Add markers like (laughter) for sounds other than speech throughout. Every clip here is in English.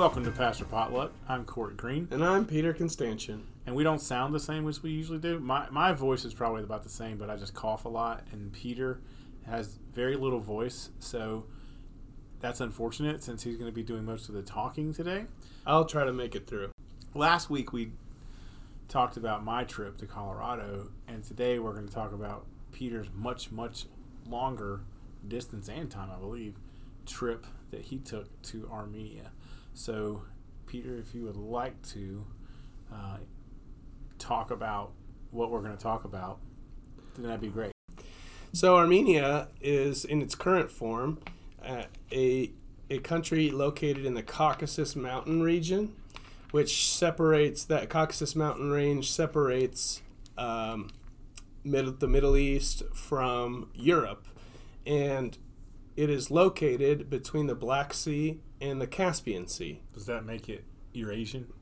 Welcome to Pastor Potluck. I'm Court Green, And I'm Peter Constantian. and we don't sound the same as we usually do. My my voice is probably about the same, but I just cough a lot, and Peter has very little voice, so that's unfortunate since he's going to be doing most of the talking today. I'll try to make it through. Last week we talked about my trip to Colorado, and today we're going to talk about Peter's much much longer distance and time, I believe, trip that he took to Armenia. So, Peter, if you would like to uh, talk about what we're going to talk about, then that'd be great. So Armenia is, in its current form, uh, a a country located in the Caucasus Mountain region, which separates that Caucasus Mountain range separates um, the Middle East from Europe, and it is located between the Black Sea and the Caspian Sea. Does that make it Eurasian?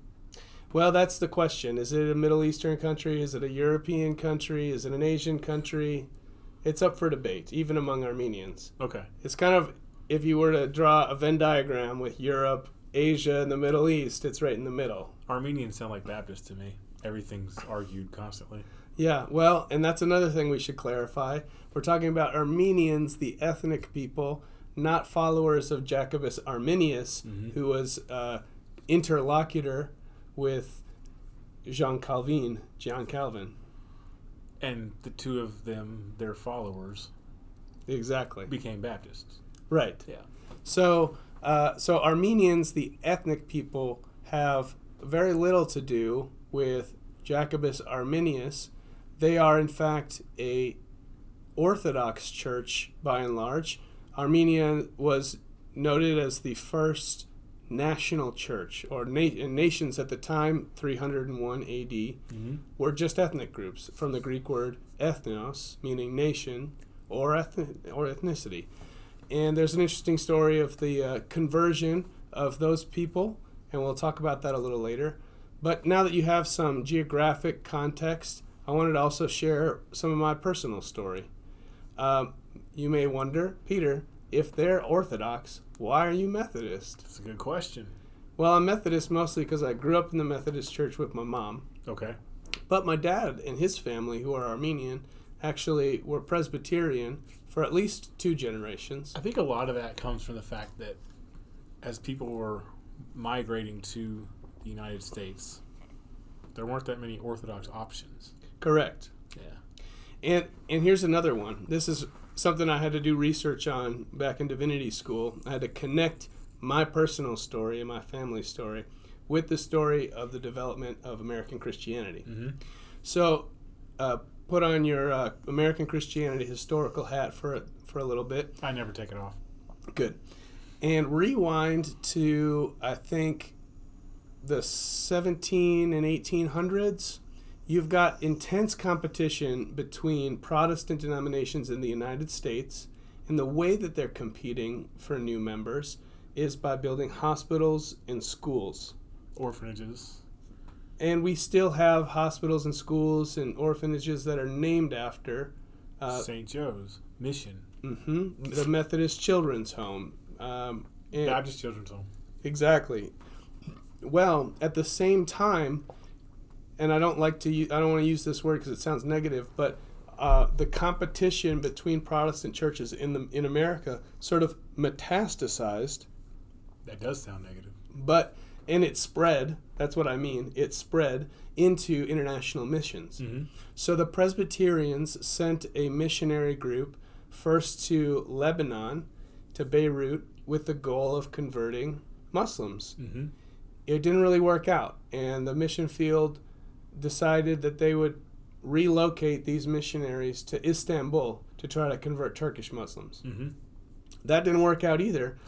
Well, that's the question. Is it a Middle Eastern country? Is it a European country? Is it an Asian country? It's up for debate, even among Armenians. Okay. It's kind of, if you were to draw a Venn diagram with Europe, Asia, and the Middle East, it's right in the middle. Armenians sound like Baptists to me. Everything's argued constantly. Yeah, well, and that's another thing we should clarify. We're talking about Armenians, the ethnic people, not followers of Jacobus Arminius, who was uh, interlocutor with Jean Calvin, John Calvin. And the two of them, their followers, Exactly. became Baptists. Right. Yeah. So, uh, so Armenians, the ethnic people, have very little to do with Jacobus Arminius. They are, in fact, a Orthodox church by and large. Armenia was noted as the first national church, or na- nations at the time, 301 AD, Mm-hmm. were just ethnic groups from the Greek word ethnos, meaning nation or ethnic or ethnicity. And there's an interesting story of the uh, conversion of those people, and we'll talk about that a little later. But now that you have some geographic context, I wanted to also share some of my personal story. Um, you may wonder, Peter, if they're Orthodox, why are you Methodist? That's a good question. Well, I'm Methodist mostly because I grew up in the Methodist church with my mom. Okay. But my dad and his family, who are Armenian, actually were Presbyterian for at least two generations. I think a lot of that comes from the fact that as people were migrating to the United States, there weren't that many Orthodox options. Correct. Yeah. And and here's another one. This is something I had to do research on back in divinity school. I had to connect my personal story and my family story with the story of the development of American Christianity. Mm-hmm. So, uh, put on your uh, American Christianity historical hat for a, for a little bit. I never take it off. Good. And rewind to, I think, the 17 and 1800s. You've got intense competition between Protestant denominations in the United States. And the way that they're competing for new members is by building hospitals and schools. Orphanages. And we still have hospitals and schools and orphanages that are named after uh, St. Joe's. Mission. mhm, the Methodist Children's Home. Um, Baptist Children's Home. Exactly. Well, at the same time, and I don't like to use, I don't want to use this word because it sounds negative, but uh, the competition between Protestant churches in the in America sort of metastasized, That does sound negative. but and it spread. That's what I mean. It spread into international missions. Mm-hmm. So the Presbyterians sent a missionary group first to Lebanon, to Beirut, with the goal of converting Muslims. Mm-hmm. It didn't really work out, and the mission field decided that they would relocate these missionaries to Istanbul to try to convert Turkish Muslims. Mm-hmm. That didn't work out either,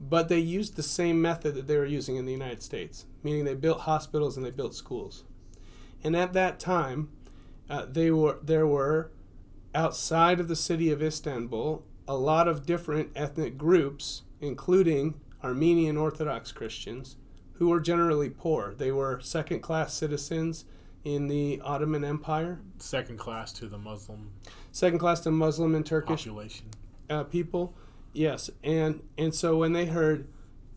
but they used the same method that they were using in the United States, meaning they built hospitals and they built schools. And at that time, uh, they were there were outside of the city of Istanbul a lot of different ethnic groups, including Armenian Orthodox Christians, who were generally poor. They were second-class citizens in the Ottoman Empire, Second class to the Muslim second class to Muslim and Turkish population. uh, people. Yes, and and so when they heard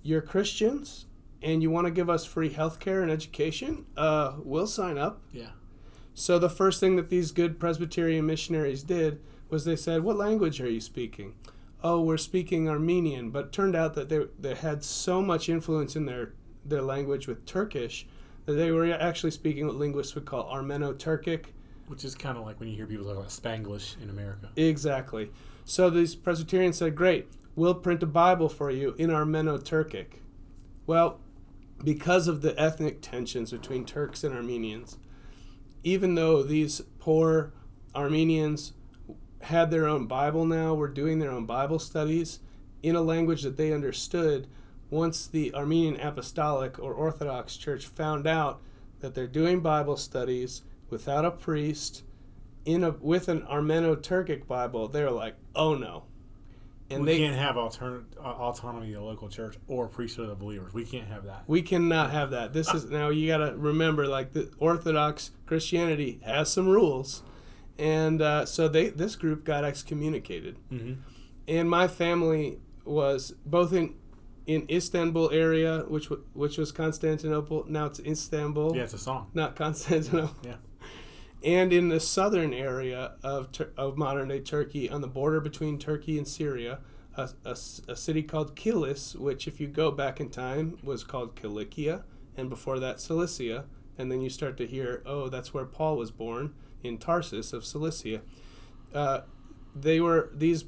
you're Christians, and you want to give us free health care and education, uh, we'll sign up. Yeah. So the first thing that these good Presbyterian missionaries did was they said, "What language are you speaking?" Oh, we're speaking Armenian, but it turned out that they they had so much influence in their their language with Turkish they were actually speaking what linguists would call Armeno-Turkic. Which is kind of like when you hear people talk about Spanglish in America. Exactly. So these Presbyterians said, "Great, we'll print a Bible for you in Armeno-Turkic." Well, because of the ethnic tensions between Turks and Armenians, even though these poor Armenians had their own Bible now, were doing their own Bible studies in a language that they understood, once the Armenian Apostolic or Orthodox Church found out that they're doing Bible studies without a priest in a with an Armeno-Turkic Bible, they were like, "Oh no." And we they can't have altern- uh, autonomy of the local church or priesthood of the believers. We can't have that. We cannot have that. This is now you got to remember, like the Orthodox Christianity has some rules, and uh, so they this group got excommunicated. Mm-hmm. And my family was both in in Istanbul area, which w- which was Constantinople. Now it's Istanbul. Yeah, it's a song. Not Constantinople. yeah. (laughs) And in the southern area of, Tur- of modern day Turkey, on the border between Turkey and Syria, a, a, a, city called Kilis, which, if you go back in time, was called Kilikia, and before that, Cilicia. And then you start to hear, oh, that's where Paul was born in Tarsus of Cilicia. Uh, they were these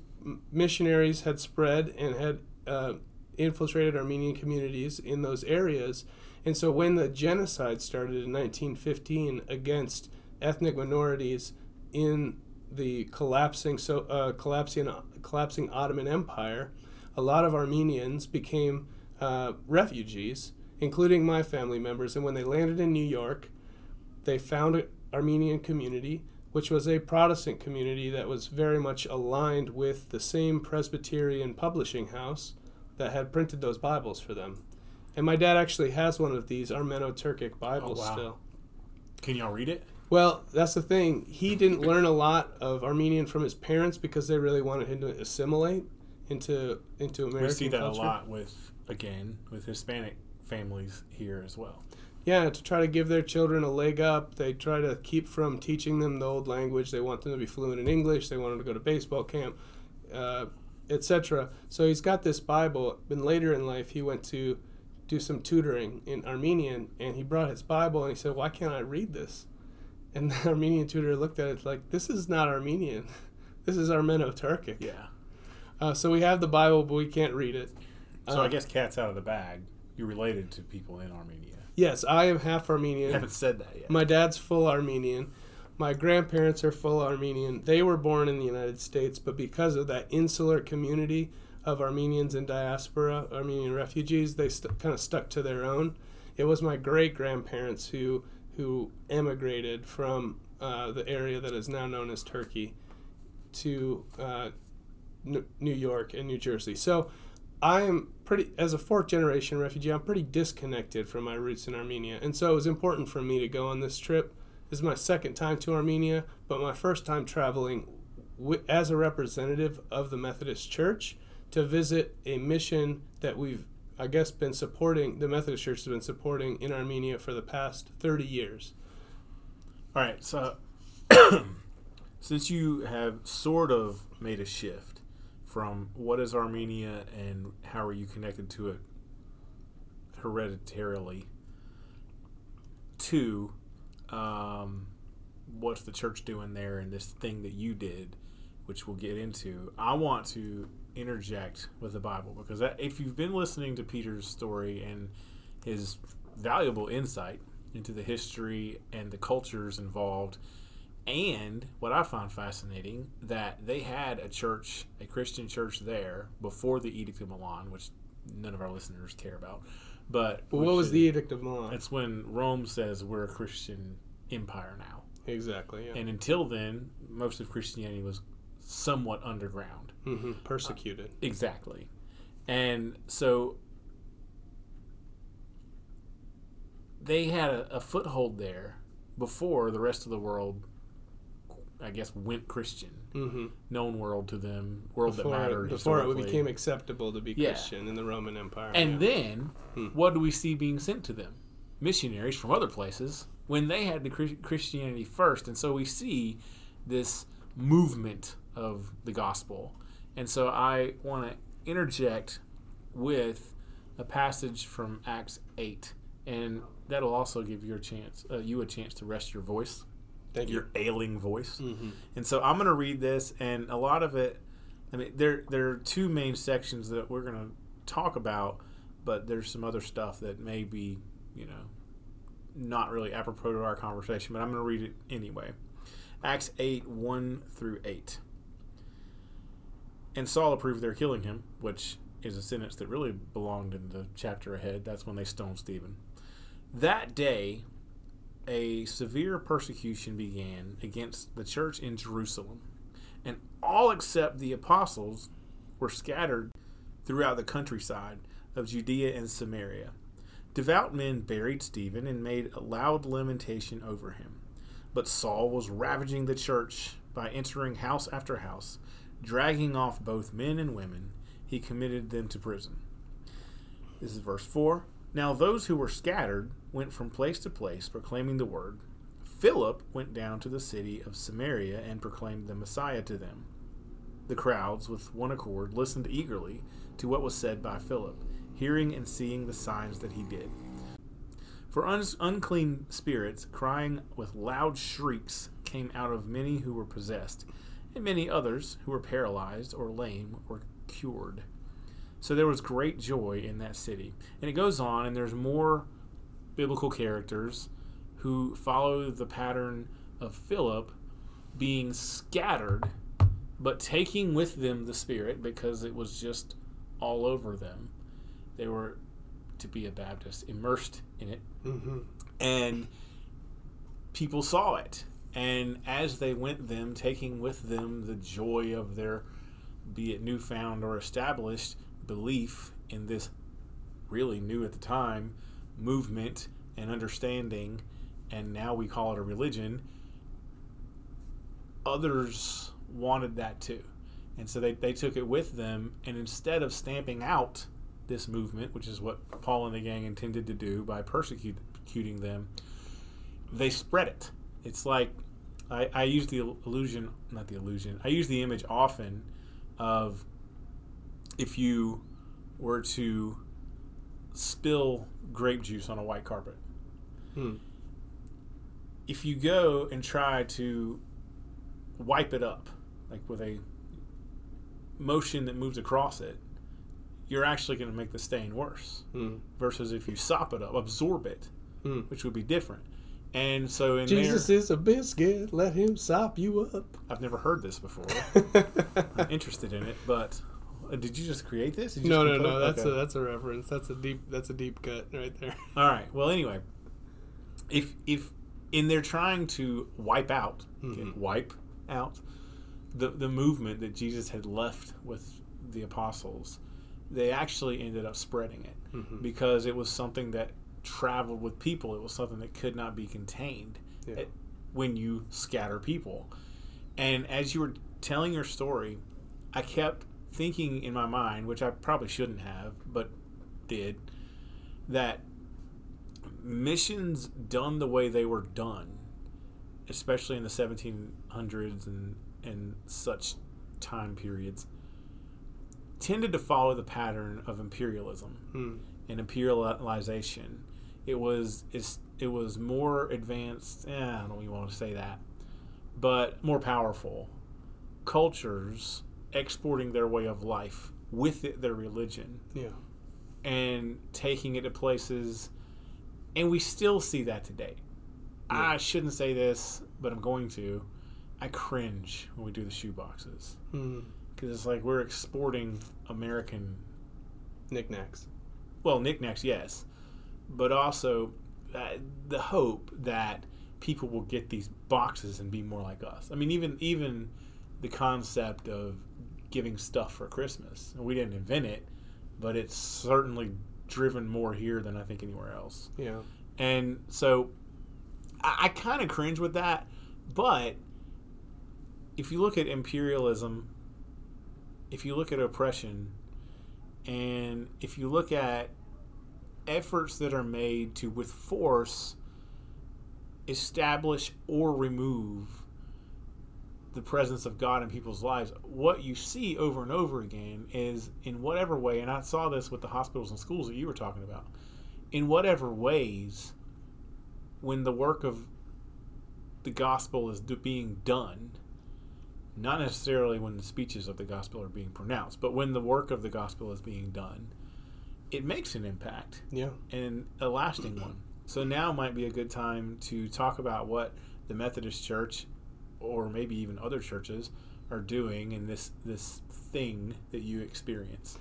missionaries had spread and had uh, infiltrated Armenian communities in those areas. And so when the genocide started in 1915 against ethnic minorities in the collapsing so uh, collapsing collapsing Ottoman Empire, a lot of Armenians became uh, refugees, including my family members. And when they landed in New York, they found an Armenian community, which was a Protestant community that was very much aligned with the same Presbyterian publishing house that had printed those Bibles for them. And my dad actually has one of these Armeno-Turkic Bibles oh, wow. still. Can y'all read it? Well, that's the thing. He didn't learn a lot of Armenian from his parents because they really wanted him to assimilate into into American We see that culture. a lot with again with Hispanic families here as well. Yeah, to try to give their children a leg up, they try to keep from teaching them the old language. They want them to be fluent in English. They want them to go to baseball camp. Uh, etc. So he's got this Bible. Then later in life, he went to do some tutoring in Armenian, and he brought his Bible and he said, "Why can't I read this?" And the (laughs) Armenian tutor looked at it like, "This is not Armenian. (laughs) This is Armeno-Turkic." Yeah. Uh, so we have the Bible, but we can't read it. So uh, I guess cat's out of the bag. You're related to people in Armenia. Yes, I am half Armenian. You haven't said that yet. My dad's full Armenian. My grandparents are full Armenian. They were born in the United States, but because of that insular community of Armenians in diaspora, Armenian refugees, they st- kind of stuck to their own. It was my great grandparents who who emigrated from uh, the area that is now known as Turkey to uh, N- New York and New Jersey. So I am pretty, as a fourth generation refugee, I'm pretty disconnected from my roots in Armenia. And so it was important for me to go on this trip this is my second time to Armenia, but my first time traveling as a representative of the Methodist Church to visit a mission that we've, I guess, been supporting, the Methodist Church has been supporting in Armenia for the past 30 years. All right, so (coughs) since you have sort of made a shift from what is Armenia and how are you connected to it hereditarily to um, what's the church doing there and this thing that you did, which we'll get into. I want to interject with the Bible because that, if you've been listening to Peter's story and his valuable insight into the history and the cultures involved, and what I find fascinating that they had a church, a Christian church there before the Edict of Milan, which none of our listeners care about. But what was is, the Edict of Milan? It's when Rome says we're a Christian empire now. Exactly. Yeah. And until then, most of Christianity was somewhat underground, mm-hmm. persecuted. Uh, exactly. And so they had a, a, foothold there before the rest of the world I guess, went Christian. hmm Known world to them, world Before, that mattered. before it became acceptable to be Yeah. Christian in the Roman Empire. And yeah. then, Hmm. what do we see being sent to them? Missionaries from other places when they had the Christianity first. And so we see this movement of the gospel. And so I want to interject with a passage from Acts 8. And that'll also give your chance, uh, you a chance to rest your voice, Thank you. your ailing voice. hmm And so I'm going to read this, and a lot of it. I mean, there there are two main sections that we're going to talk about, but there's some other stuff that may be, you know, not really apropos to our conversation. But I'm going to read it anyway. Acts eight one through eight. And Saul approved their killing him, which is a sentence that really belonged in the chapter ahead. That's when they stoned Stephen. That day, a severe persecution began against the church in Jerusalem, and all except the apostles were scattered throughout the countryside of Judea and Samaria. Devout men buried Stephen and made a loud lamentation over him. But Saul was ravaging the church by entering house after house, dragging off both men and women. He committed them to prison. This is verse 4. Now those who were scattered went from place to place proclaiming the word. Philip went down to the city of Samaria and proclaimed the Messiah to them. The crowds, with one accord, listened eagerly to what was said by Philip, hearing and seeing the signs that he did. For un- unclean spirits, crying with loud shrieks, came out of many who were possessed, and many others who were paralyzed or lame were cured. So there was great joy in that city. And it goes on, and there's more biblical characters who follow the pattern of Philip being scattered, but taking with them the Spirit because it was just all over them. They were, to be a Baptist, immersed in it. Hmm and people saw it. And as they went them taking with them the joy of their be it newfound or established belief in this really new at the time movement and understanding and now we call it a religion others wanted that too. And so they, they took it with them and instead of stamping out this movement which is what paul and the gang intended to do by persecuting them they spread it. It's like I, I use the illusion not the illusion i use the image often of if you were to spill grape juice on a white carpet Hmm. if you go and try to wipe it up, like with a motion that moves across it, you're actually going to make the stain worse. Hmm. Versus if you sop it up, absorb it, Hmm. which would be different. And so in Jesus there, is a biscuit. Let him sop you up. I've never heard this before. (laughs) I'm interested in it, but did you just create this? No, no, compose- no. That's okay. a that's a reference. That's a deep that's a deep cut right there. (laughs) All right. Well, anyway, if if in they're trying to wipe out, okay, Mhm. wipe out the the movement that Jesus had left with the apostles, they actually ended up spreading it Mhm. because it was something that traveled with people. It was something that could not be contained Yeah. it- when you scatter people. And as you were telling your story, I kept thinking in my mind, which I probably shouldn't have, but did, that missions done the way they were done, especially in the 1700s and, and such time periods, tended to follow the pattern of imperialism Hmm. and imperialization. It was it was more advanced. Eh, I don't even want to say that, but more powerful cultures exporting their way of life with it, their religion Yeah. and taking it to places, and we still see that today. I shouldn't say this, but I'm going to. I cringe when we do the shoe boxes Hmm. because it's like we're exporting American Knickknacks. well, knickknacks, yes, but also uh, the hope that people will get these boxes and be more like us. I mean, even even the concept of giving stuff for Christmas, we didn't invent it, but it's certainly driven more here than I think anywhere else. Yeah. And so I, I kind of cringe with that, but if you look at imperialism, if you look at oppression, and if you look at efforts that are made to, with force, establish or remove the presence of God in people's lives, what you see over and over again is in whatever way, and I saw this with the hospitals and schools that you were talking about, in whatever ways, when the work of the gospel is being done, not necessarily when the speeches of the gospel are being pronounced, but when the work of the gospel is being done, it makes an impact. Yeah. And a lasting one. So now might be a good time to talk about what the Methodist Church or maybe even other churches are doing in this this thing that you experience.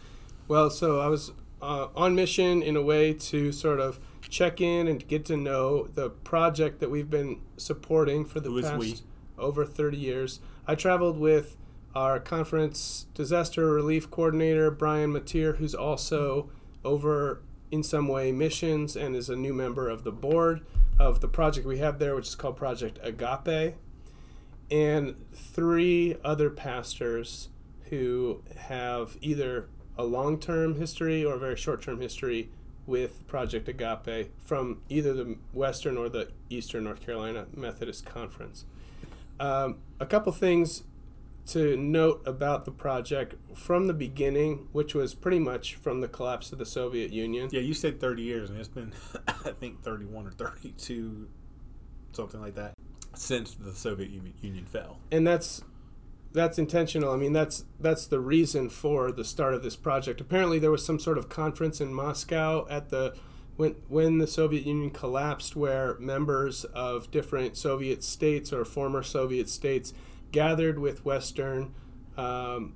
Well, so I was uh, on mission in a way to sort of check in and get to know the project that we've been supporting for the past we? over 30 years. I traveled with our conference disaster relief coordinator, Brian Mateer, who's also over in some way missions and is a new member of the board of the project we have there, which is called Project Agape, and three other pastors who have either a long term history or a very short term history with Project Agape from either the Western or the Eastern North Carolina Methodist Conference. Um, a couple things to note about the project from the beginning, which was pretty much from the collapse of the Soviet Union. Yeah, you said 30 years, and it's been, (laughs) I think, 31 or 32, something like that, since the Soviet Union, fell. and that's that's intentional. I mean, that's that's the reason for the start of this project. Apparently, there was some sort of conference in Moscow at the when when the Soviet Union collapsed, where members of different Soviet states or former Soviet states gathered with Western um,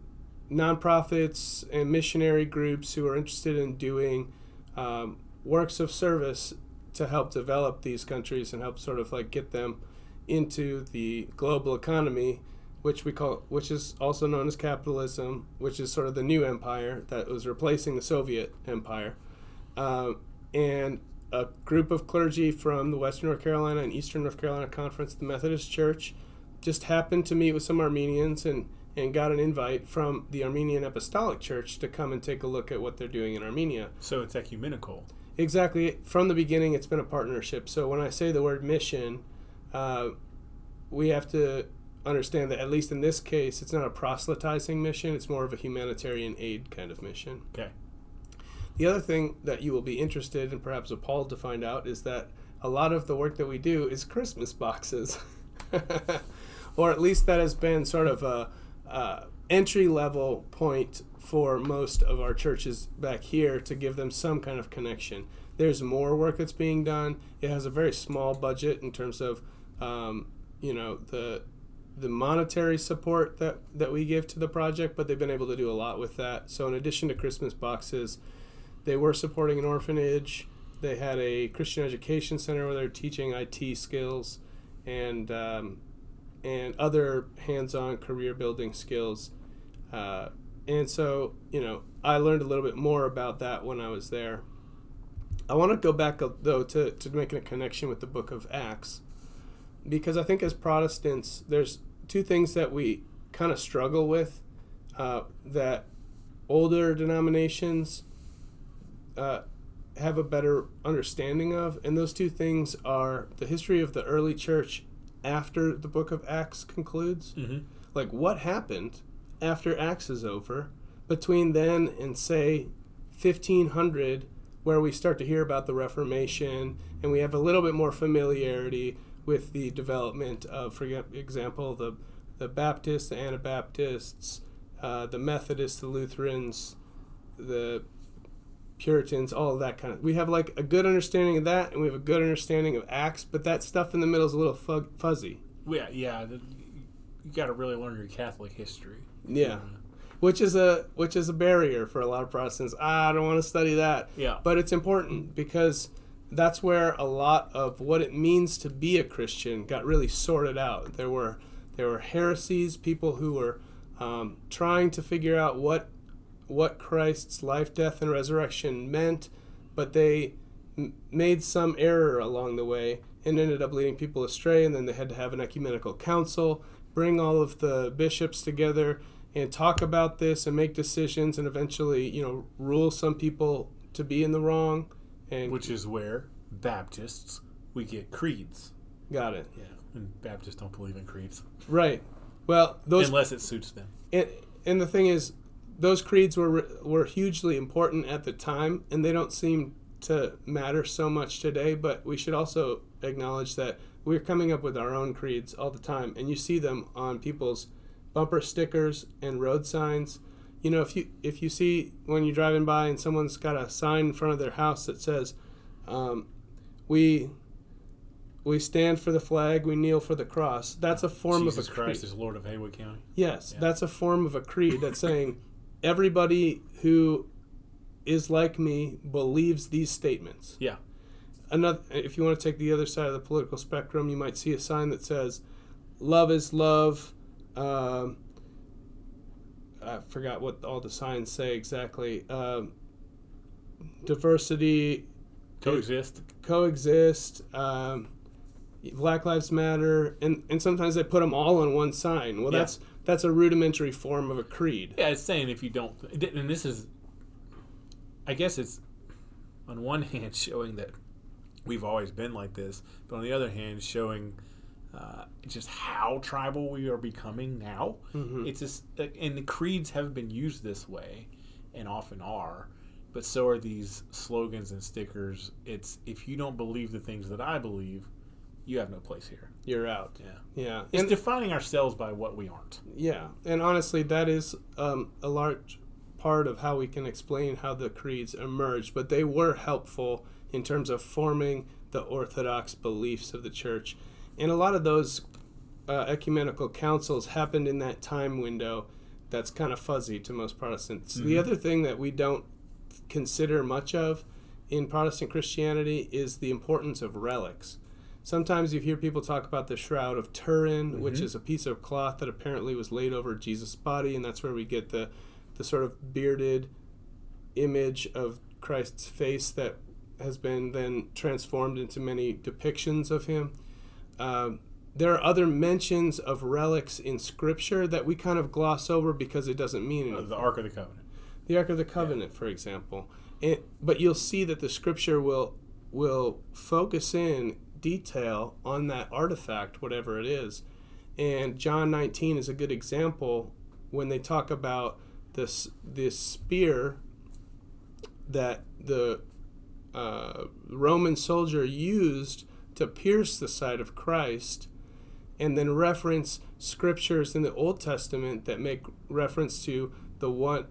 nonprofits and missionary groups who are interested in doing um, works of service to help develop these countries and help sort of like get them into the global economy, which we call, which is also known as capitalism, which is sort of the new empire that was replacing the Soviet empire, um, and a group of clergy from the Western North Carolina and Eastern North Carolina Conference, the Methodist Church, just happened to meet with some Armenians and and got an invite from the Armenian Apostolic Church to come and take a look at what they're doing in Armenia. So it's ecumenical. Exactly. From the beginning, it's been a partnership. So when I say the word mission, uh, we have to understand that at least in this case, it's not a proselytizing mission. It's more of a humanitarian aid kind of mission. Okay. The other thing that you will be interested and perhaps appalled to find out is that a lot of the work that we do is Christmas boxes, (laughs) or at least that has been sort of a, a entry level point for most of our churches back here to give them some kind of connection. There's more work that's being done. It has a very small budget in terms of, um, you know, the the monetary support that, that we give to the project, but they've been able to do a lot with that. So in addition to Christmas boxes, they were supporting an orphanage. They had a Christian education center where they're teaching IT skills and um, and other hands-on career building skills. Uh, and so, you know, I learned a little bit more about that when I was there. I want to go back though to to make a connection with the Book of Acts, because I think as Protestants, there's two things that we kind of struggle with uh, that older denominations uh, have a better understanding of, and those two things are the history of the early church after the book of Acts concludes. Mm-hmm. Like, what happened after Acts is over between then and, say, 1500, where we start to hear about the Reformation and we have a little bit more familiarity with the development of, for example, the, the Baptists, the Anabaptists, uh, the Methodists, the Lutherans, the Puritans, all of that kind of. We have like a good understanding of that, and we have a good understanding of Acts, but that stuff in the middle is a little fu- fuzzy. Yeah, yeah. the- You got to really learn your Catholic history. Yeah, which is a which is a barrier for a lot of Protestants. Ah, I don't want to study that. Yeah. but it's important because that's where a lot of what it means to be a Christian got really sorted out. There were there were heresies, people who were um, trying to figure out what what Christ's life, death, and resurrection meant, but they m- made some error along the way and ended up leading people astray. And then they had to have an ecumenical council bring all of the bishops together and talk about this and make decisions and eventually, you know, rule some people to be in the wrong. And Which is where Baptists we get creeds. got it Yeah, and Baptists don't believe in creeds right. Well, those unless it suits them. and, and the thing is, those creeds were were hugely important at the time, and they don't seem to matter so much today. But we should also acknowledge that we're coming up with our own creeds all the time, and you see them on people's bumper stickers and road signs. You know, if you if you see when you're driving by and someone's got a sign in front of their house that says, um, "We." We stand for the flag. We kneel for the cross. That's a form Jesus of a creed. Christ is Lord of Haywood County. Yes, Yeah. that's a form of a creed that's saying (laughs) everybody who is like me believes these statements. Yeah. Another, if you want to take the other side of the political spectrum, you might see a sign that says, "Love is love." Um, I forgot what all the signs say exactly. Um, diversity Coexist. coexist. Um, Black Lives Matter, and, and sometimes they put them all on one sign. Well, Yeah. that's that's a rudimentary form of a creed. Yeah, it's saying if you don't, and this is, I guess it's on one (laughs) hand showing that we've always been like this, but on the other hand showing uh, just how tribal we are becoming now. Mhm. It's just, and the creeds have been used this way, and often are, but so are these slogans and stickers. It's if you don't believe the things that I believe, you have no place here. You're out. Yeah, Yeah, it's and defining ourselves by what we aren't. yeah, and honestly, that is um, a large part of how we can explain how the creeds emerged. But they were helpful in terms of forming the orthodox beliefs of the church, and a lot of those uh, ecumenical councils happened in that time window. That's kind of fuzzy to most Protestants. The Mhm. other thing that we don't consider much of in Protestant Christianity is the importance of relics. Sometimes you hear people talk about the Shroud of Turin, which Mhm. is a piece of cloth that apparently was laid over Jesus' body, and that's where we get the, the sort of bearded image of Christ's face that has been then transformed into many depictions of him. Um, there are other mentions of relics in Scripture that we kind of gloss over because it doesn't mean Uh, anything the Ark of the Covenant. the Ark of the Covenant, for example. And, but you'll see that the Scripture will will focus in detail on that artifact, whatever it is. And John 19 is a good example when they talk about this this spear that the uh, Roman soldier used to pierce the side of Christ, and then reference scriptures in the Old Testament that make reference to the one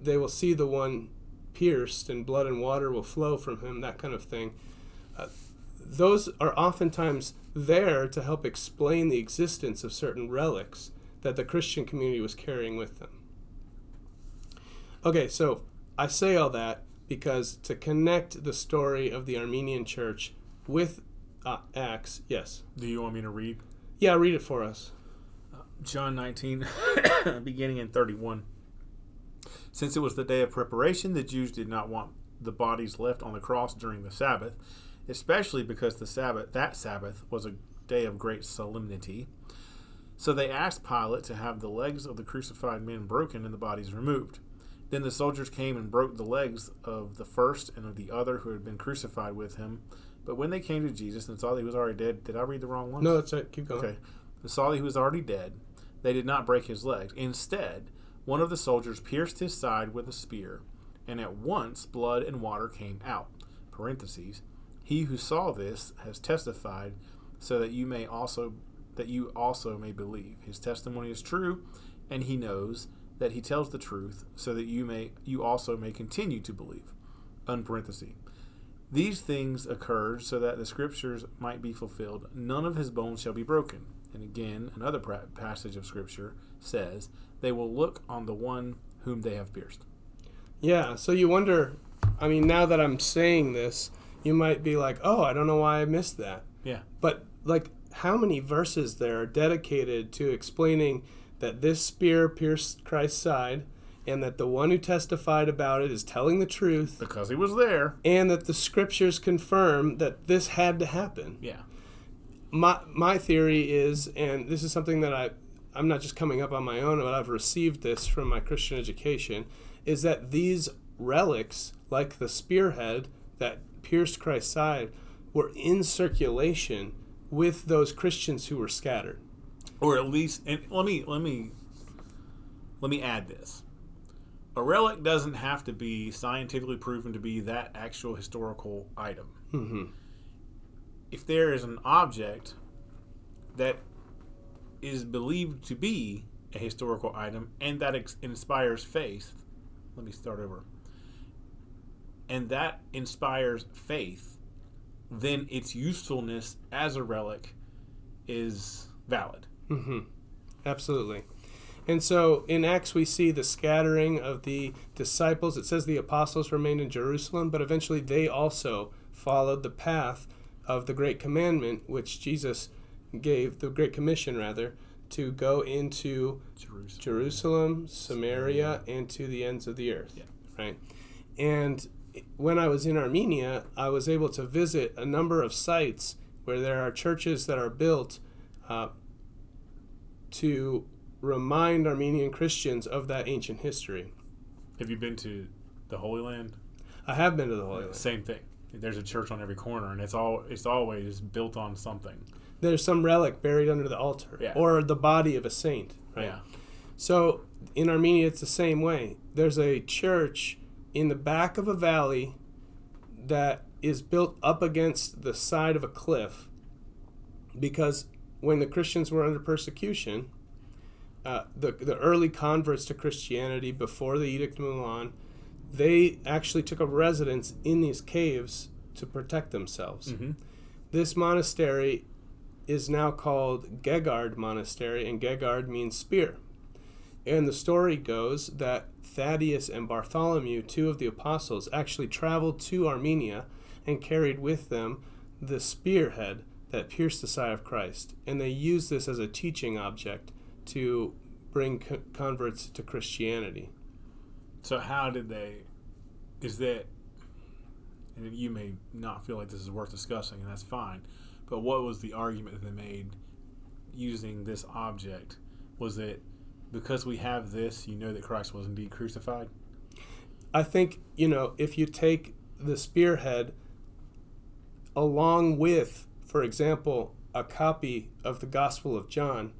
they will see the one pierced and blood and water will flow from him that kind of thing. Uh, those are oftentimes there to help explain the existence of certain relics that the christian community was carrying with them. Okay so i say all that because to connect the story of the armenian church with uh, acts yes Do you want me to read yeah read it for us John 19, (coughs) beginning in 31. Since it was the day of preparation, the Jews did not want the bodies left on the cross during the Sabbath, especially because the Sabbath that Sabbath was a day of great solemnity. So they asked Pilate to have the legs of the crucified men broken and the bodies removed. Then the soldiers came and broke the legs of the first and of the other who had been crucified with him. But when they came to Jesus and saw that he was already dead, did I read the wrong one? no that's right keep going Okay. They saw that he was already dead. They did not break his legs. Instead, one of the soldiers pierced his side with a spear, and at once blood and water came out. Parentheses. He who saw this has testified, so that you may also that you also may believe. His testimony is true, and he knows that he tells the truth, so that you may you also may continue to believe. Unparenthesis. These things occurred so that the scriptures might be fulfilled. None of his bones shall be broken. And again, another passage of scripture says, They will look on the one whom they have pierced. Yeah, so you wonder, I mean, now that I'm saying this, you might be like, oh, I don't know why I missed that. Yeah. But, like, how many verses there are dedicated to explaining that this spear pierced Christ's side and that the one who testified about it is telling the truth Because he was there. and that the scriptures confirm that this had to happen? Yeah. my my theory is, and this is something that I I'm not just coming up on my own, but I've received this from my Christian education, is that these relics, like the spearhead that pierced Christ's side, were in circulation with those Christians who were scattered. or at least and let me let me let me add this a relic doesn't have to be scientifically proven to be that actual historical item. Hmm if there is an object that is believed to be a historical item and that ex- inspires faith let me start over and that inspires faith then its usefulness as a relic is valid. Hmm Absolutely. And so in Acts, we see the scattering of the disciples. It says the apostles remained in Jerusalem, but eventually they also followed the path of the Great Commandment, which Jesus gave, the Great Commission, rather, to go into jerusalem Jerusalem, Samaria, and to the ends of the earth. Yeah. Right. And when I was in Armenia, I was able to visit a number of sites where there are churches that are built uh, to remind Armenian Christians of that ancient history. have you been to the holy land I have been to the Holy Land. Same thing. There's a church on every corner, and it's all it's always built on something. There's some relic buried under the altar, Yeah. or the body of a saint. Right. Yeah. So in Armenia, it's the same way. There's a church in the back of a valley that is built up against the side of a cliff because when the Christians were under persecution, uh, the, the early converts to Christianity before the Edict of Milan, they actually took up residence in these caves to protect themselves. Mm-hmm. This monastery is now called Geghard Monastery, and Geghard means spear. And the story goes that Thaddeus and Bartholomew, two of the apostles, actually traveled to Armenia and carried with them the spearhead that pierced the side of Christ. And they used this as a teaching object to bring co- converts to Christianity. So how did they? Is that? And you may not feel like this is worth discussing, and that's fine. But what was the argument that they made using this object? Was it because we have this, you know that Christ was indeed crucified? I think, you know, if you take the spearhead along with, for example, a copy of the Gospel of John,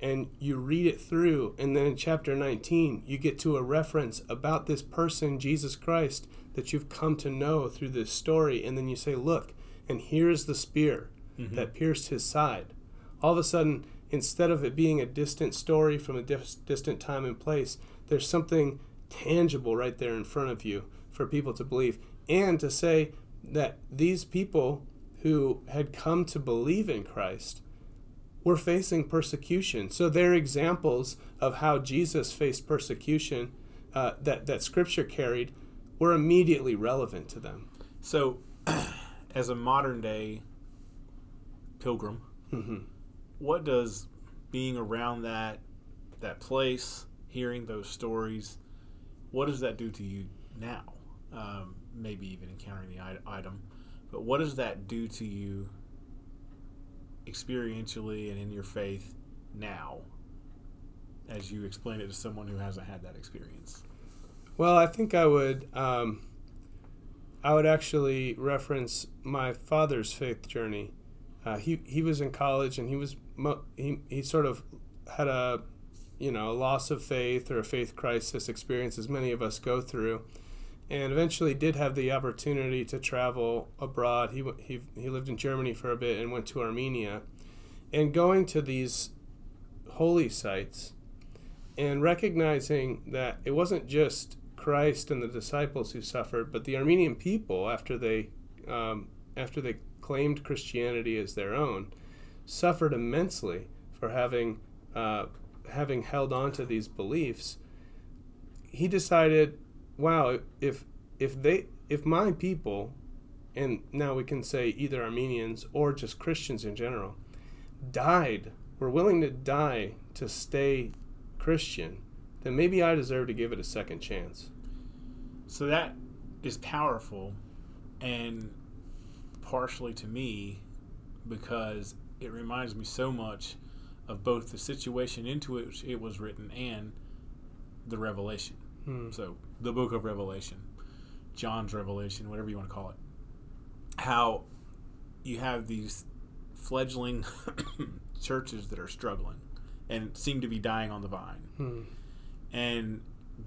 and you read it through, and then in chapter 19, you get to a reference about this person, Jesus Christ, that you've come to know through this story, and then you say, Look, and here's the spear mm-hmm. that pierced his side. All of a sudden, instead of it being a distant story from a dis- distant time and place, there's something tangible right there in front of you for people to believe. And to say that these people who had come to believe in Christ were facing persecution. So they're examples of how Jesus faced persecution uh, that, that Scripture carried were immediately relevant to them. So, (clears throat) as a modern day pilgrim, hmm what does being around that that place, hearing those stories, what does that do to you now? Um, maybe even encountering the item, but what does that do to you experientially and in your faith now, as you explain it to someone who hasn't had that experience? Well, I think I would. Um, I would actually reference my father's faith journey. Uh, he he was in college and he was mo- he he sort of had a you know a loss of faith or a faith crisis experience as many of us go through, and eventually did have the opportunity to travel abroad. He he he lived in Germany for a bit and went to Armenia, and going to these holy sites and recognizing that it wasn't just Christ and the disciples who suffered, but the Armenian people after they um, after they claimed Christianity as their own suffered immensely for having uh, having held on to these beliefs. He decided, wow, if if they if my people, and now we can say either Armenians or just Christians in general, died, were willing to die to stay Christian, then maybe I deserve to give it a second chance. So that is powerful, and partially to me because it reminds me so much of both the situation into which it was written and the revelation. Hmm. So the book of Revelation, John's Revelation, whatever you want to call it. How you have these fledgling (coughs) churches that are struggling and seem to be dying on the vine. Hmm. And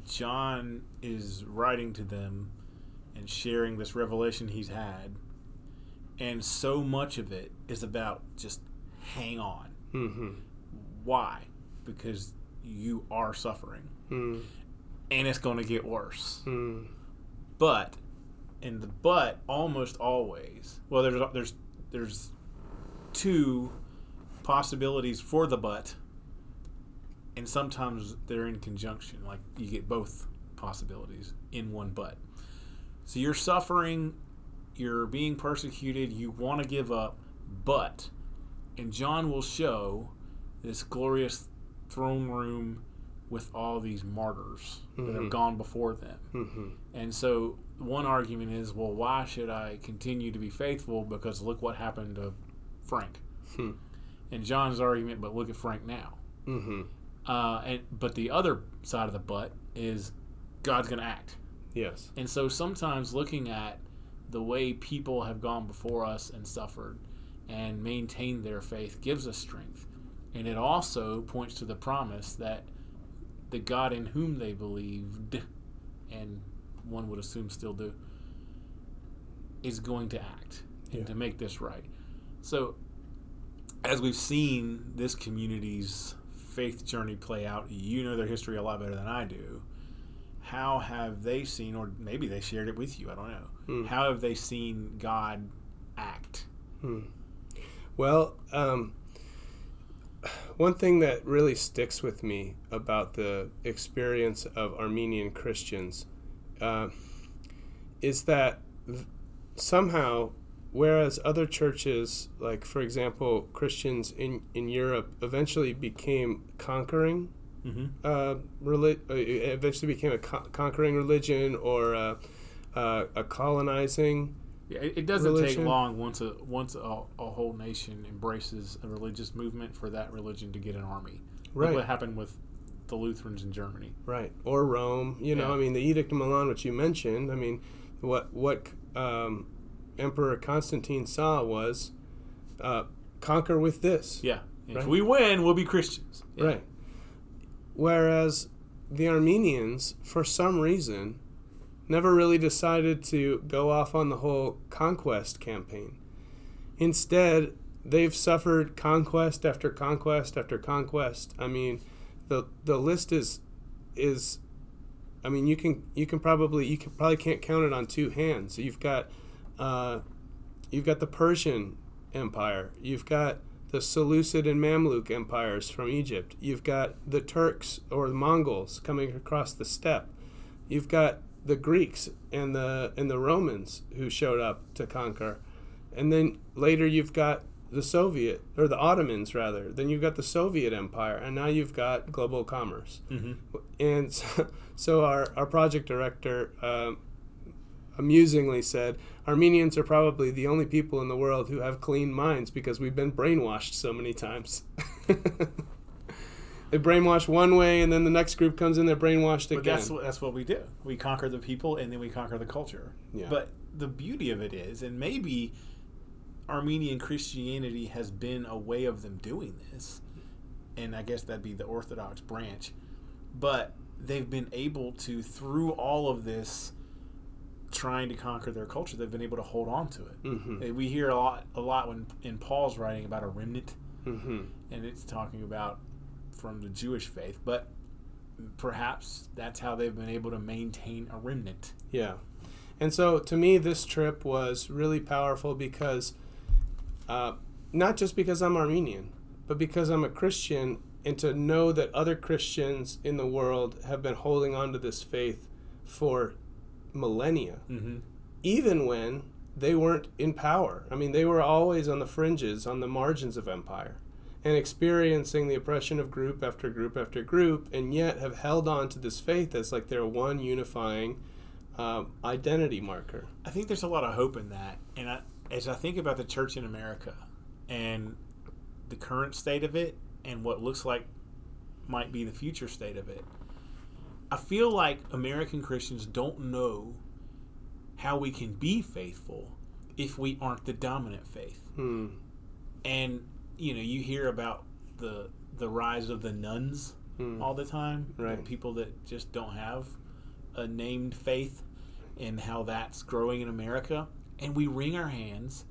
John is writing to them and sharing this revelation he's had. And so much of it is about just hang on. Mm-hmm. Why? Because you are suffering. Hmm. And it's going to get worse. Hmm. But, and the but almost always, well, there's, there's, there's two possibilities for the but and sometimes they're in conjunction. Like you get both possibilities in one but. So you're suffering, you're being persecuted, you want to give up, but, and John will show this glorious throne room with all these martyrs that have Mhm. gone before them. Mm-hmm. And so one argument is, well, why should I continue to be faithful? Because look what happened to Frank. Hmm. And John's argument, but look at Frank now. Mm-hmm. Uh, and but the other side of the but is God's going to act. Yes. And so sometimes looking at the way people have gone before us and suffered and maintained their faith gives us strength. And it also points to the promise that the God in whom they believed, and one would assume still do, is going to act and to make this right. So, as we've seen this community's faith journey play out, you know their history a lot better than I do how have they seen, or maybe they shared it with you, I don't know. Hmm. How have they seen God act? Hmm. Well, um, one thing that really sticks with me about the experience of Armenian Christians uh, is that somehow, whereas other churches, like for example, Christians in, in Europe, eventually became conquering Mm-hmm. uh, uh, eventually became a co- conquering religion or uh, uh, a colonizing. Yeah, it, it doesn't take long once a once a, a whole nation embraces a religious movement for that religion to get an army. Right. what happened with the Lutherans in Germany. Right, or Rome. You know, Yeah. I mean, the Edict of Milan, which you mentioned. I mean, what what um, Emperor Constantine saw was uh, conquer with this. Yeah. If we win, we'll be Christians. Yeah. Right. Whereas the Armenians, for some reason, never really decided to go off on the whole conquest campaign. Instead, they've suffered conquest after conquest after conquest. I mean, the the list is is I mean, you can you can probably you can probably can't count it on two hands. You've got uh, you've got the Persian Empire. You've got the Seleucid and Mamluk empires from Egypt. You've got the Turks or the Mongols coming across the steppe. You've got the Greeks and the and the Romans who showed up to conquer. And then later you've got the Soviet or the Ottomans rather. Then you've got the Soviet Empire and now you've got global commerce. Mm-hmm. And (laughs) so, so our, our project director um, amusingly said, Armenians are probably the only people in the world who have clean minds because we've been brainwashed so many times. (laughs) they brainwash one way, and then the next group comes in, they're brainwashed But again. that's what that's what we do. We conquer the people, and then we conquer the culture. Yeah. But the beauty of it is, and maybe Armenian Christianity has been a way of them doing this, and I guess that'd be the Orthodox branch. But they've been able to, through all of this, trying to conquer their culture, they've been able to hold on to it. hmm We hear a lot, a lot when in Paul's writing about a remnant, hmm and it's talking about from the Jewish faith, but perhaps that's how they've been able to maintain a remnant. Yeah. And so to me, this trip was really powerful because, uh, not just because I'm Armenian, but because I'm a Christian, and to know that other Christians in the world have been holding on to this faith for millennia, Mm-hmm. even when they weren't in power. I mean, they were always on the fringes, on the margins of empire, and experiencing the oppression of group after group after group, and yet have held on to this faith as like their one unifying um, identity marker. I think there's a lot of hope in that, and I, as I think about the church in America, and the current state of it and what looks like might be the future state of it. I feel like American Christians don't know how we can be faithful if we aren't the dominant faith. Hmm. And you know, you hear about the the rise of the nones Hmm. all the time, Right. People that just don't have a named faith, and how that's growing in America. And we wring our hands,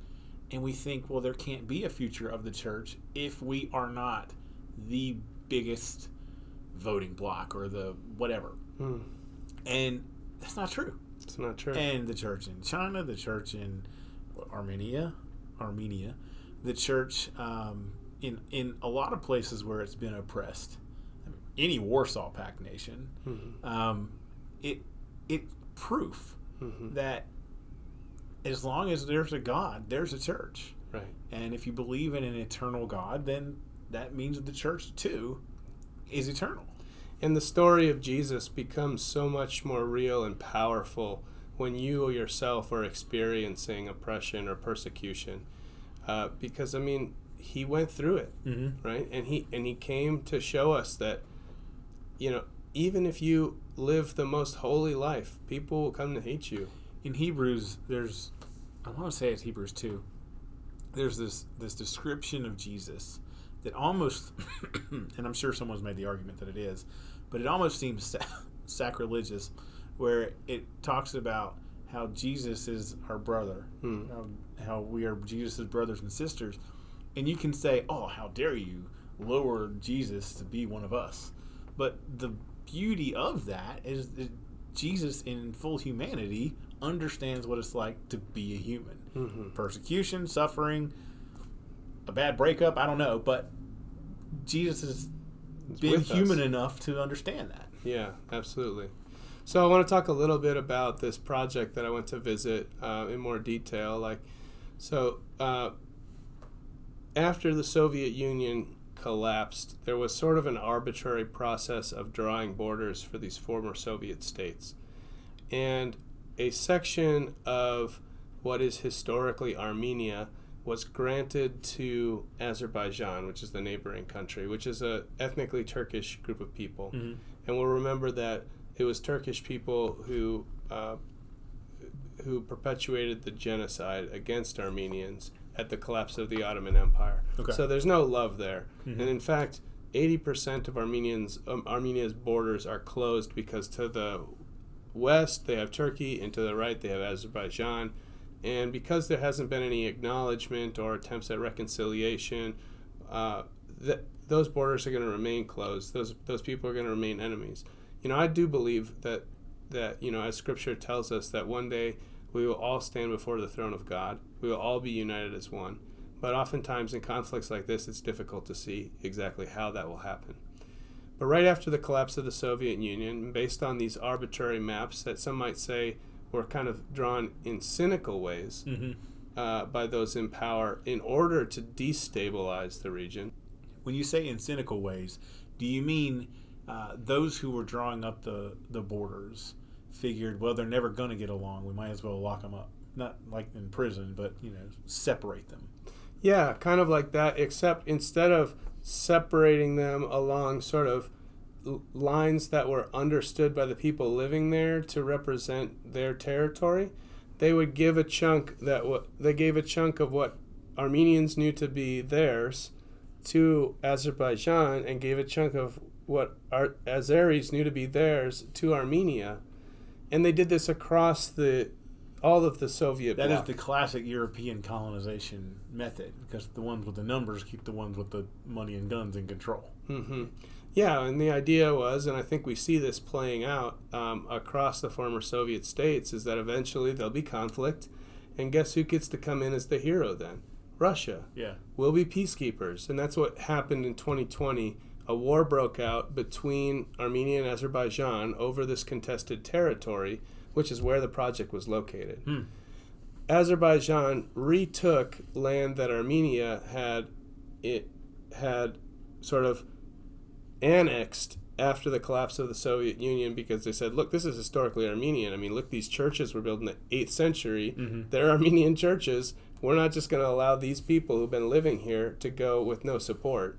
and we think, well, there can't be a future of the church if we are not the biggest voting bloc or the whatever. Hmm. And that's not true. It's not true. And the church in China, the church in Armenia, Armenia, the church um, in in a lot of places where it's been oppressed, I mean, any Warsaw Pact nation, Mhm. um, it it proof Mhm. that as long as there's a God, there's a church, Right. and if you believe in an eternal God, then that means the church too is eternal. And the story of Jesus becomes so much more real and powerful when you yourself are experiencing oppression or persecution. Uh, because I mean, he went through it, Mm-hmm. right? And he and he came to show us that, you know, even if you live the most holy life, people will come to hate you. in Hebrews, there's I want to say it's Hebrews two. There's this this description of Jesus that almost, (coughs) and I'm sure someone's made the argument that it is, but it almost seems sa- (laughs) sacrilegious, where it talks about how Jesus is our brother, Hmm. How, we are Jesus' brothers and sisters, and you can say, "Oh, how dare you lower Jesus to be one of us?" But the beauty of that is that Jesus, in full humanity, understands what it's like to be a human. Mhm. Persecution, suffering, a bad breakup, I don't know, but Jesus has It's been with us. human enough to understand that. Yeah, absolutely. So I want to talk a little bit about this project that I went to visit uh, in more detail. Like, so uh, after the Soviet Union collapsed, there was sort of an arbitrary process of drawing borders for these former Soviet states, and a section of what is historically Armenia was granted to Azerbaijan, which is the neighboring country, which is a ethnically Turkish group of people. And we'll remember that it was Turkish people who uh, who perpetuated the genocide against Armenians at the collapse of the Ottoman Empire. Okay. So there's no love there, Mhm. and in fact, 80% of Armenians um, Armenia's borders are closed because to the west they have Turkey, and to the right they have Azerbaijan. And because there hasn't been any acknowledgement or attempts at reconciliation, uh, th- those borders are going to remain closed. Those those people are going to remain enemies. You know, I do believe that that you know, as Scripture tells us, that one day we will all stand before the throne of God. We will all be united as one. But oftentimes in conflicts like this, it's difficult to see exactly how that will happen. But right after the collapse of the Soviet Union, based on these arbitrary maps that some might say were kind of drawn in cynical ways Mm-hmm. uh, by those in power in order to destabilize the region, When you say in cynical ways, do you mean uh, those who were drawing up the, the borders figured, well, they're never going to get along. We might as well lock them up. Not like in prison, but, you know, separate them. Yeah, kind of like that, except instead of separating them along sort of lines that were understood by the people living there to represent their territory, they would give a chunk that what they gave a chunk of what Armenians knew to be theirs to Azerbaijan and gave a chunk of what Ar- Azeris knew to be theirs to Armenia. And they did this across the all of the Soviet That is the classic European colonization method because the ones with the numbers keep the ones with the money and guns in control. Mm-hmm. Yeah, and the idea was, and I think we see this playing out um, across the former Soviet states, is that eventually there'll be conflict, and guess who gets to come in as the hero then? Russia. Yeah. We'll be peacekeepers, and that's what happened in 2020. A war broke out between Armenia and Azerbaijan over this contested territory, which is where the project was located. Hmm. Azerbaijan retook land that Armenia had it had sort of annexed after the collapse of the Soviet Union because they said, look, this is historically Armenian. I mean, look, these churches were built in the 8th century. Mhm. They're Armenian churches. We're not just going to allow these people who've been living here to go with no support.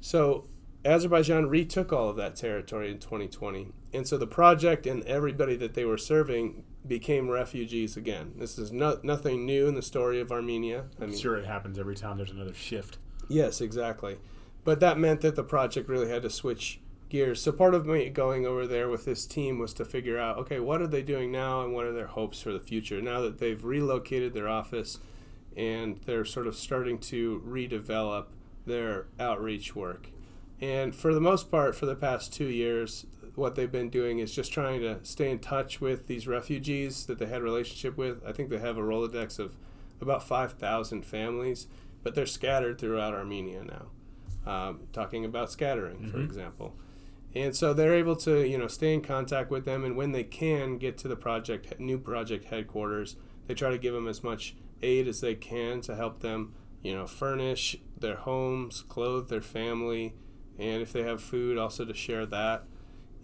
So Azerbaijan retook all of that territory in 2020. And so the project and everybody that they were serving became refugees again. This is no, nothing new in the story of Armenia. I am sure it happens every time there's another shift. Yes, exactly. But that meant that the project really had to switch gears. So part of me going over there with this team was to figure out, okay, what are they doing now and what are their hopes for the future now that they've relocated their office and they're sort of starting to redevelop their outreach work. And for the most part, for the past two years, what they've been doing is just trying to stay in touch with these refugees that they had a relationship with. I think they have a Rolodex of about 5,000 families, but they're scattered throughout Armenia now. Um, talking about scattering, mm-hmm. for example. And so they're able to, you know, stay in contact with them, and when they can get to the project, new project headquarters, they try to give them as much aid as they can to help them, you know, furnish their homes, clothe their family, and if they have food, also to share that.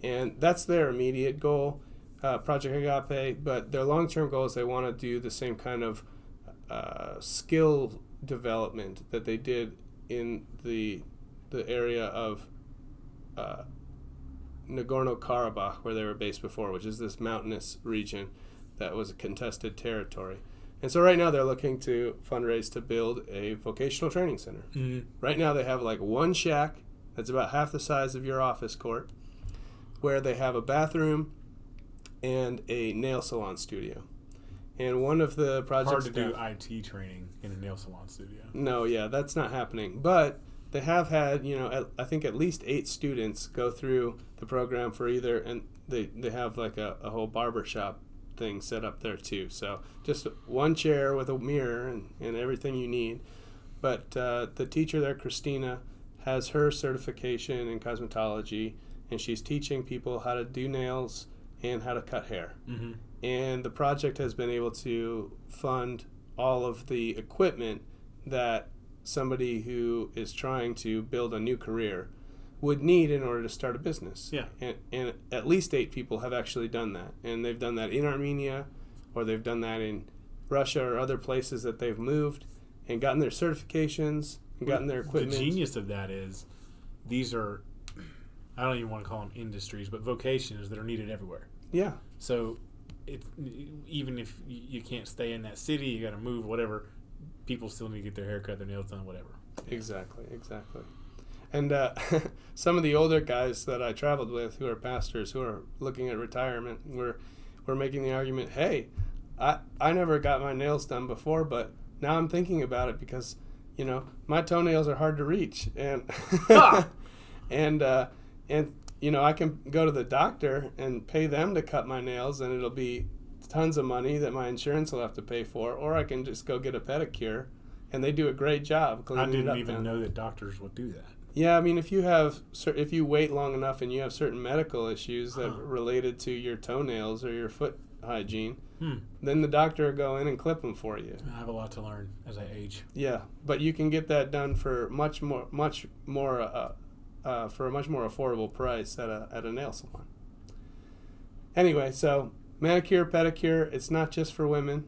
And that's their immediate goal, uh, Project Agape. But their long term goal is they want to do the same kind of uh, skill development that they did in the the area of uh, Nagorno Karabakh, where they were based before, which is this mountainous region that was a contested territory. And so right now they're looking to fundraise to build a vocational training center. Mm-hmm. Right now they have like one shack that's about half the size of your office court, where they have a bathroom and a nail salon studio. And one of the projects hard to do IT training in a nail salon studio. No, yeah, that's not happening. But they have had, you know, at, I think at least eight students go through the program for either, and they, they have like a, a whole barber shop thing set up there too. So just one chair with a mirror and, and everything you need. But uh, the teacher there, Christina, has her certification in cosmetology, and she's teaching people how to do nails and how to cut hair. Mm-hmm. And the project has been able to fund all of the equipment that somebody who is trying to build a new career would need in order to start a business. Yeah. And, and at least eight people have actually done that. And they've done that in Armenia or they've done that in Russia or other places that they've moved and gotten their certifications and gotten their equipment. The genius of that is these are, I don't even want to call them industries, but vocations that are needed everywhere. Yeah. So it, even if you can't stay in that city, you got to move, whatever, people still need to get their hair cut, their nails done, whatever. Exactly, exactly. And uh, (laughs) some of the older guys that I traveled with, who are pastors, who are looking at retirement, were were making the argument, "Hey, I I never got my nails done before, but now I'm thinking about it because, you know, my toenails are hard to reach, and (laughs) and uh, and you know I can go to the doctor and pay them to cut my nails, and it'll be tons of money that my insurance will have to pay for, or I can just go get a pedicure." And they do a great job. I didn't even know that doctors would do that. Yeah, I mean, if you have if you wait long enough and you have certain medical issues that are related to your toenails or your foot hygiene, hmm. then the doctor will go in and clip them for you. I have a lot to learn as I age. Yeah, but you can get that done for much more, much more, uh, uh, for a much more affordable price at a at a nail salon. Anyway, so manicure, pedicure, it's not just for women.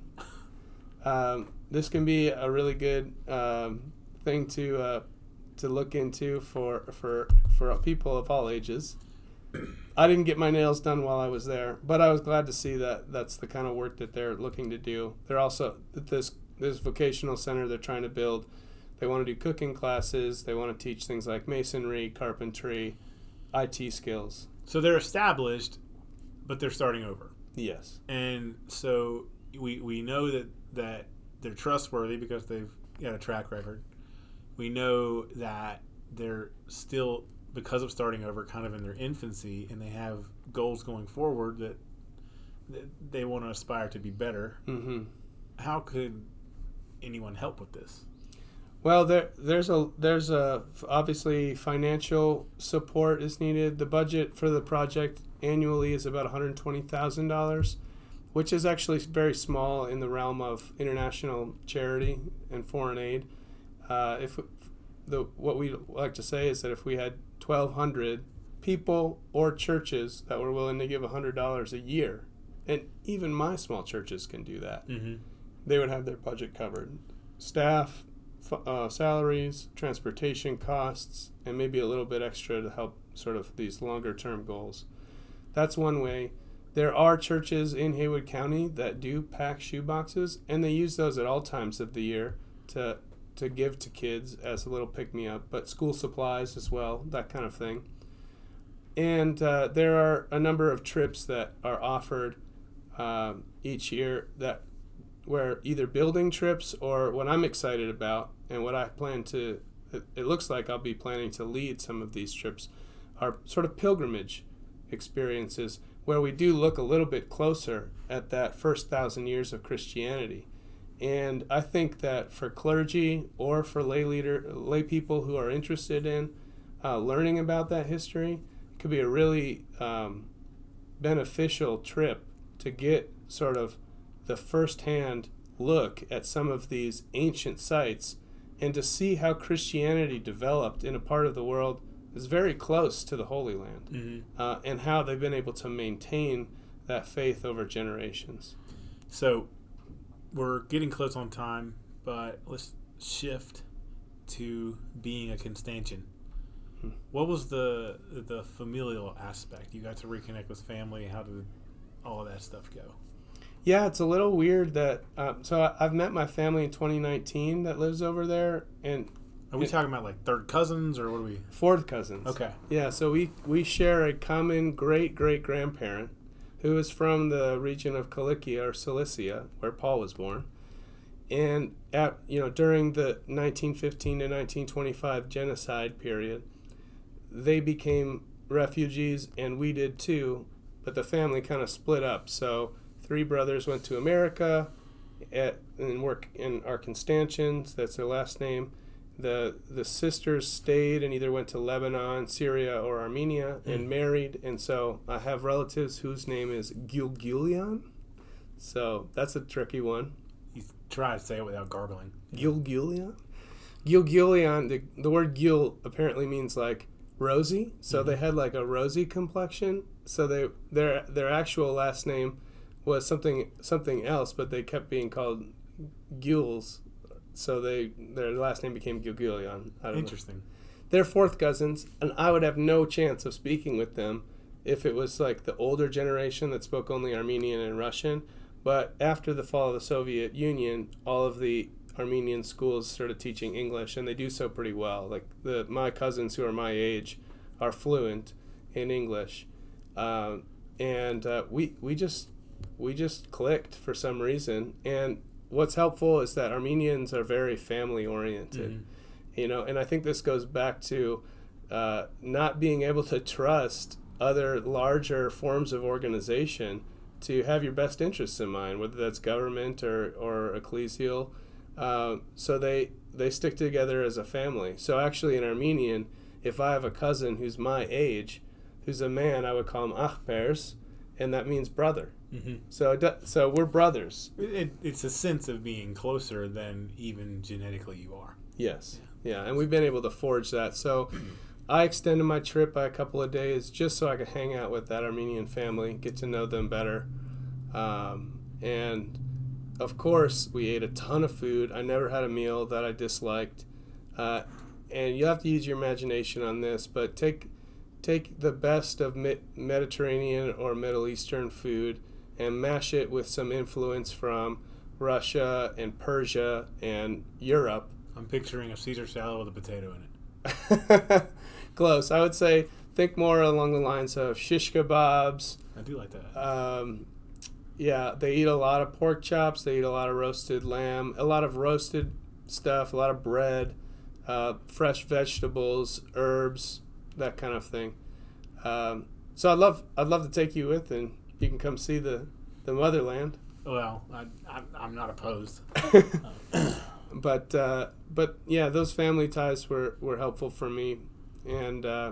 Um, this can be a really good um, thing to uh, to look into for for for people of all ages. I didn't get my nails done while I was there, but I was glad to see that that's the kind of work that they're looking to do. They're also this this vocational center they're trying to build. They want to do cooking classes. They want to teach things like masonry, carpentry, IT skills. So they're established, but they're starting over. Yes. And so we we know that that they're trustworthy because they've got a track record we know that they're still because of starting over kind of in their infancy and they have goals going forward that, that they want to aspire to be better mm-hmm. how could anyone help with this? Well there there's a there's a obviously financial support is needed. The budget for the project annually is about $120000 which is actually very small in the realm of international charity and foreign aid. Uh, if the what we like to say is that if we had 1,200 people or churches that were willing to give $100 a year, and even my small churches can do that. Mm-hmm. they would have their budget covered. Staff, f- uh, salaries, transportation costs, and maybe a little bit extra to help sort of these longer term goals. That's one way. There are churches in Haywood County that do pack shoe boxes, and they use those at all times of the year to to give to kids as a little pick me up, but school supplies as well, that kind of thing. And uh, there are a number of trips that are offered um, each year that where either building trips or what I'm excited about and what I plan to it, it looks like I'll be planning to lead some of these trips are sort of pilgrimage experiences where we do look a little bit closer at that first thousand years of Christianity. And I think that for clergy or for lay leader lay people who are interested in uh, learning about that history, it could be a really um, beneficial trip to get sort of the firsthand look at some of these ancient sites and to see how Christianity developed in a part of the world that's very close to the Holy Land Mm-hmm. uh, and how they've been able to maintain that faith over generations. So we're getting close on time, but let's shift to being a Constantian. Hmm. What was the the familial aspect? You got to reconnect with family. How did all of that stuff go? Yeah, it's a little weird that. Um, so I've met my family in 2019 that lives over there, and Are we Yeah. talking about like third cousins or what are we? fourth cousins. Okay. Yeah, so we we share a common great great grandparent who is from the region of Cilicia or Cilicia, where Paul was born. And at you know during the 1915 to 1925 genocide period, they became refugees, and we did too. But the family kind of split up. So three brothers went to America, at, and work in our Constantians. That's their last name the the sisters stayed and either went to Lebanon, Syria, or Armenia and Mm. married. And so I have relatives whose name is Gilgilian. So that's a tricky one. You try to say it without gargling. Gilgilian. Gilgilian. The the word Gil apparently means like rosy. So Mhm. they had like a rosy complexion. So they their their actual last name was something something else, but they kept being called Gils. So they their last name became Gilgilian. I don't know. Interesting. They're fourth cousins, and I would have no chance of speaking with them if it was like the older generation that spoke only Armenian and Russian. But after the fall of the Soviet Union, all of the Armenian schools started teaching English, and they do so pretty well. Like the my cousins who are my age are fluent in English, um, and uh, we we just we just clicked for some reason. And what's helpful is that Armenians are very family oriented Mhm. you know and i think this goes back to uh, not being able to trust other larger forms of organization to have your best interests in mind whether that's government or, or ecclesial uh, so they they stick together as a family so actually in armenian if i have a cousin who's my age who's a man i would call him achpers and that means brother Mm-hmm. so do, so we're brothers It, it, it's a sense of being closer than even genetically you are. Yes. Yeah, and we've been able to forge that. So (clears throat) I extended my trip by a couple of days just so I could hang out with that Armenian family, get to know them better. Um, and of course, we ate a ton of food. I never had a meal that I disliked. Uh, and you have to use your imagination on this, but take take the best of Mediterranean or Middle Eastern food and mash it with some influence from Russia and Persia and Europe I'm picturing a Caesar salad with a potato in it. (laughs) Close. I would say think more along the lines of shish kebabs. I do like that. Um, yeah, they eat a lot of pork chops. They eat a lot of roasted lamb, a lot of roasted stuff, a lot of bread, uh, fresh vegetables, herbs, that kind of thing. Um, so I'd love I'd love to take you with, and you can come see the the motherland. well, I, I, I'm not opposed. (laughs) but uh, but yeah, those family ties were, were helpful for me, and uh,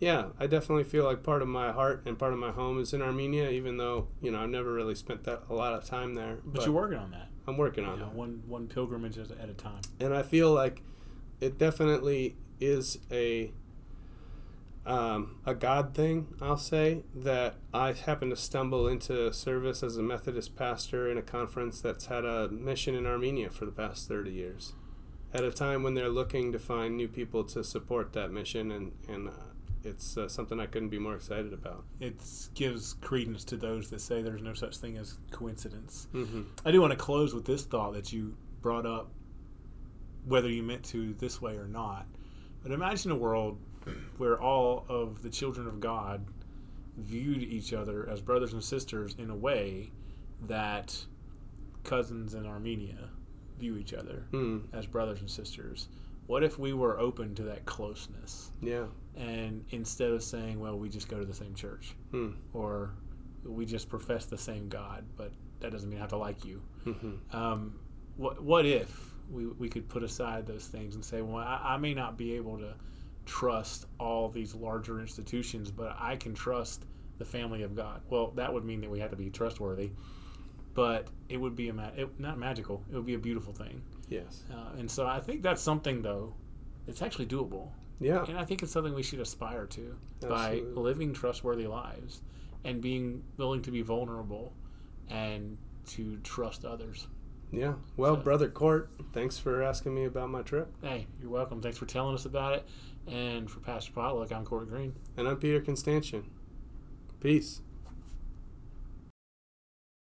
yeah, I definitely feel like part of my heart and part of my home is in Armenia, even though you know I've never really spent that a lot of time there. But, you're working on that. I'm working on it, one one pilgrimage at a time. and I feel like it definitely is a um, a God thing, I'll say, that I happened to stumble into service as a Methodist pastor in a conference that's had a mission in Armenia for the past 30 years. At a time when they're looking to find new people to support that mission, and, and uh, it's uh, something I couldn't be more excited about. It gives credence to those that say there's no such thing as coincidence. Mm-hmm. I do want to close with this thought that you brought up, whether you meant to this way or not. But imagine a world where all of the children of God viewed each other as brothers and sisters in a way that cousins in Armenia view each other Mm. as brothers and sisters. What if we were open to that closeness? Yeah. And instead of saying, well, we just go to the same church Mm. or we just profess the same God, but that doesn't mean I have to like you. Mm-hmm. Um, what, what if we, we could put aside those things and say, well, I, I may not be able to trust all these larger institutions, but I can trust the family of God. Well, that would mean that we have to be trustworthy, but it would be a ma- it, not magical. It would be a beautiful thing. Yes. Uh, and so I think that's something though. It's actually doable, Yeah. and I think it's something we should aspire to Absolutely. by living trustworthy lives and being willing to be vulnerable and to trust others. Yeah. Well, So- Brother Court, thanks for asking me about my trip. Hey, you're welcome. Thanks for telling us about it. And for Pastor Potluck, I'm Court Green. And I'm Peter Constantian. Peace.